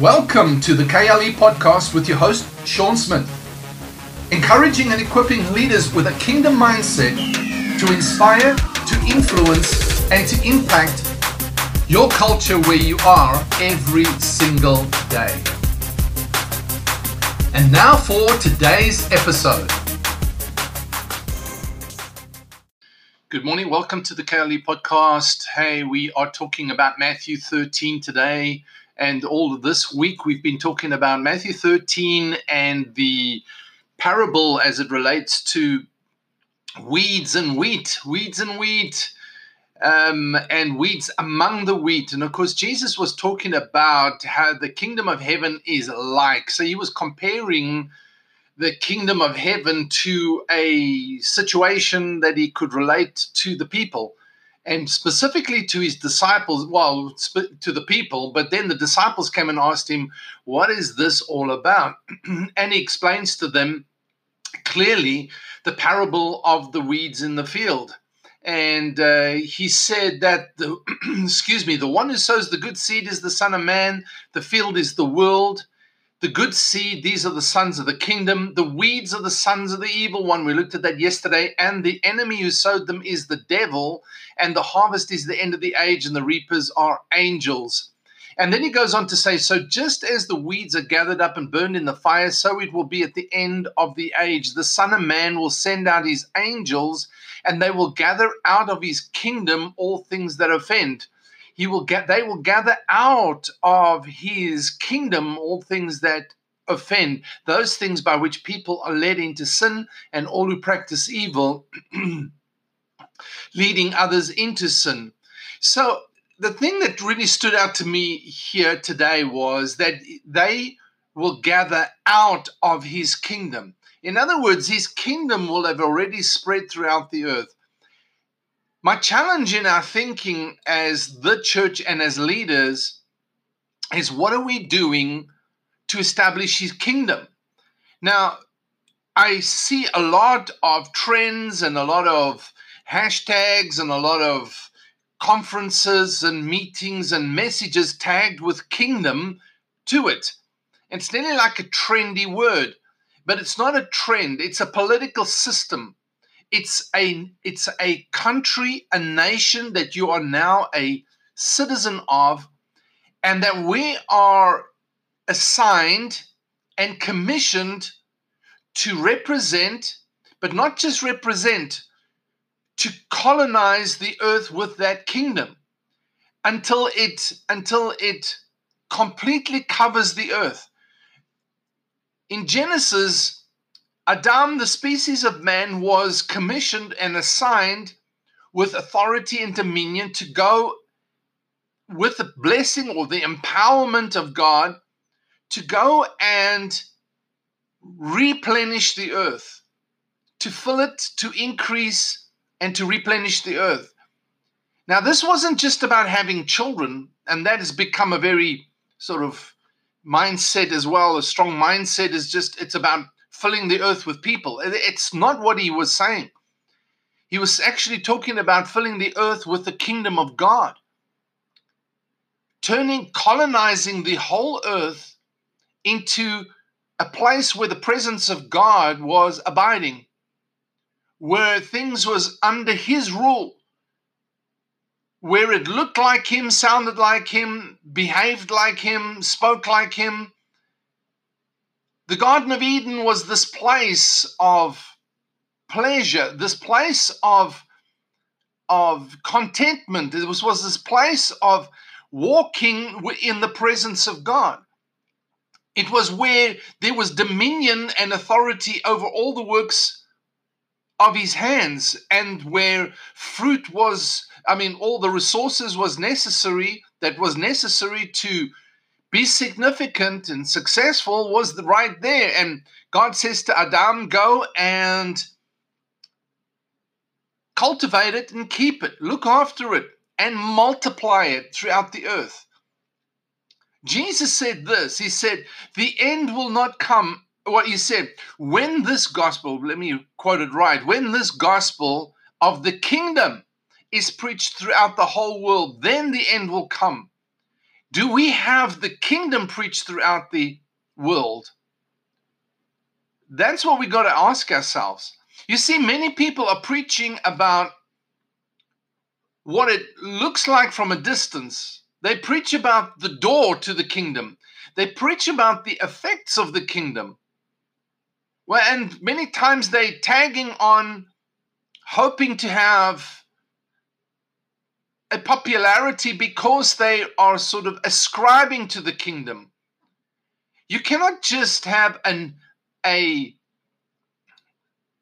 Welcome to the KLE podcast with your host, Sean Smith. Encouraging and equipping leaders with a kingdom mindset to inspire, to influence, and to impact your culture where you are every single day. And now for today's episode. Good morning. Welcome to the KLE podcast. Hey, we are talking about Matthew 13 today. And all this week, we've been talking about Matthew 13 and the parable as it relates to weeds and wheat, weeds and wheat, um, and weeds among the wheat. And of course, Jesus was talking about how the kingdom of heaven is like. So he was comparing the kingdom of heaven to a situation that he could relate to the people and specifically to his disciples, well, to the people, but then the disciples came and asked him, What is this all about? and he explains to them clearly the parable of the weeds in the field. And uh, he said that the excuse me, the one who sows the good seed is the Son of Man, the field is the world. The good seed, these are the sons of the kingdom. The weeds are the sons of the evil one. We looked at that yesterday. And the enemy who sowed them is the devil. And the harvest is the end of the age, and the reapers are angels. And then he goes on to say, So just as the weeds are gathered up and burned in the fire, so it will be at the end of the age. The Son of Man will send out his angels, and they will gather out of his kingdom all things that offend he will get they will gather out of his kingdom all things that offend those things by which people are led into sin and all who practice evil leading others into sin. So the thing that really stood out to me here today was that they will gather out of his kingdom. In other words his kingdom will have already spread throughout the earth my challenge in our thinking as the church and as leaders is what are we doing to establish his kingdom? Now, I see a lot of trends and a lot of hashtags and a lot of conferences and meetings and messages tagged with kingdom to it. It's nearly like a trendy word, but it's not a trend, it's a political system it's a it's a country, a nation that you are now a citizen of, and that we are assigned and commissioned to represent, but not just represent, to colonize the earth with that kingdom until it until it completely covers the earth. In Genesis Adam, the species of man, was commissioned and assigned with authority and dominion to go with the blessing or the empowerment of God to go and replenish the earth, to fill it, to increase, and to replenish the earth. Now, this wasn't just about having children, and that has become a very sort of mindset as well. A strong mindset is just, it's about filling the earth with people. It's not what he was saying. He was actually talking about filling the earth with the kingdom of God, turning, colonizing the whole earth into a place where the presence of God was abiding, where things was under his rule, where it looked like him, sounded like him, behaved like him, spoke like him, the Garden of Eden was this place of pleasure, this place of, of contentment. It was, was this place of walking in the presence of God. It was where there was dominion and authority over all the works of his hands, and where fruit was, I mean, all the resources was necessary that was necessary to be significant and successful was right there. And God says to Adam, go and cultivate it and keep it, look after it, and multiply it throughout the earth. Jesus said this He said, The end will not come. What he said, when this gospel, let me quote it right, when this gospel of the kingdom is preached throughout the whole world, then the end will come. Do we have the kingdom preached throughout the world? That's what we got to ask ourselves. You see, many people are preaching about what it looks like from a distance. They preach about the door to the kingdom. They preach about the effects of the kingdom. Well, and many times they tagging on hoping to have a popularity because they are sort of ascribing to the kingdom. You cannot just have an a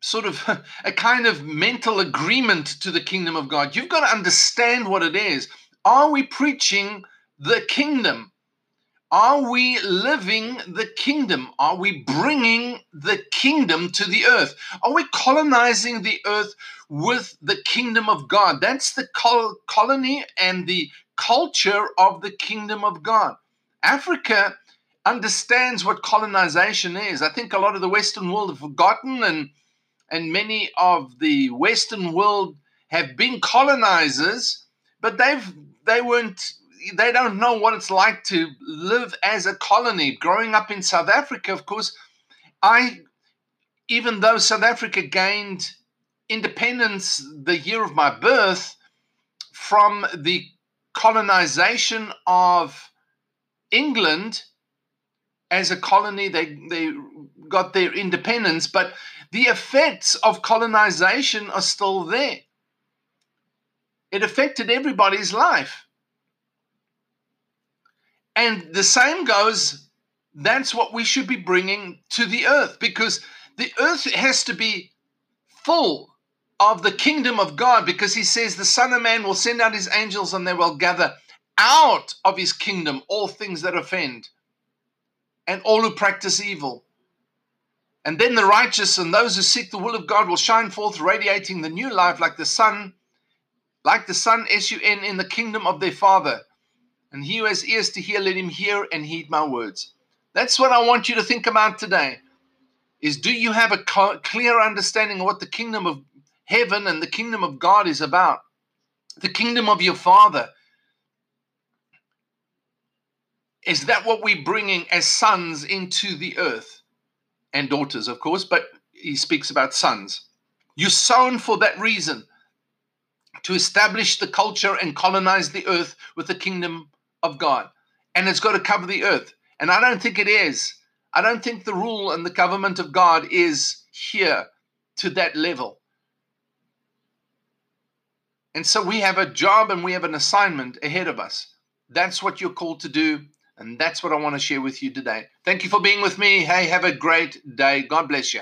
sort of a kind of mental agreement to the kingdom of God. You've got to understand what it is. Are we preaching the kingdom? Are we living the kingdom? Are we bringing the kingdom to the earth? Are we colonizing the earth with the kingdom of God? That's the col- colony and the culture of the kingdom of God. Africa understands what colonization is. I think a lot of the Western world have forgotten, and and many of the Western world have been colonizers, but they've they weren't they don't know what it's like to live as a colony. Growing up in South Africa, of course, I even though South Africa gained independence the year of my birth from the colonization of England as a colony, they, they got their independence, but the effects of colonization are still there. It affected everybody's life. And the same goes, that's what we should be bringing to the earth because the earth has to be full of the kingdom of God because he says the Son of Man will send out his angels and they will gather out of his kingdom all things that offend and all who practice evil. And then the righteous and those who seek the will of God will shine forth, radiating the new life like the sun, like the sun, S U N, in the kingdom of their Father. And he who has ears to hear, let him hear and heed my words. That's what I want you to think about today. Is do you have a clear understanding of what the kingdom of heaven and the kingdom of God is about? The kingdom of your Father Is that what we're bringing as sons into the earth? And daughters, of course, but he speaks about sons. You're sown for that reason to establish the culture and colonize the earth with the kingdom of God. And it's got to cover the earth. And I don't think it is. I don't think the rule and the government of God is here to that level. And so we have a job and we have an assignment ahead of us. That's what you're called to do. And that's what I want to share with you today. Thank you for being with me. Hey, have a great day. God bless you.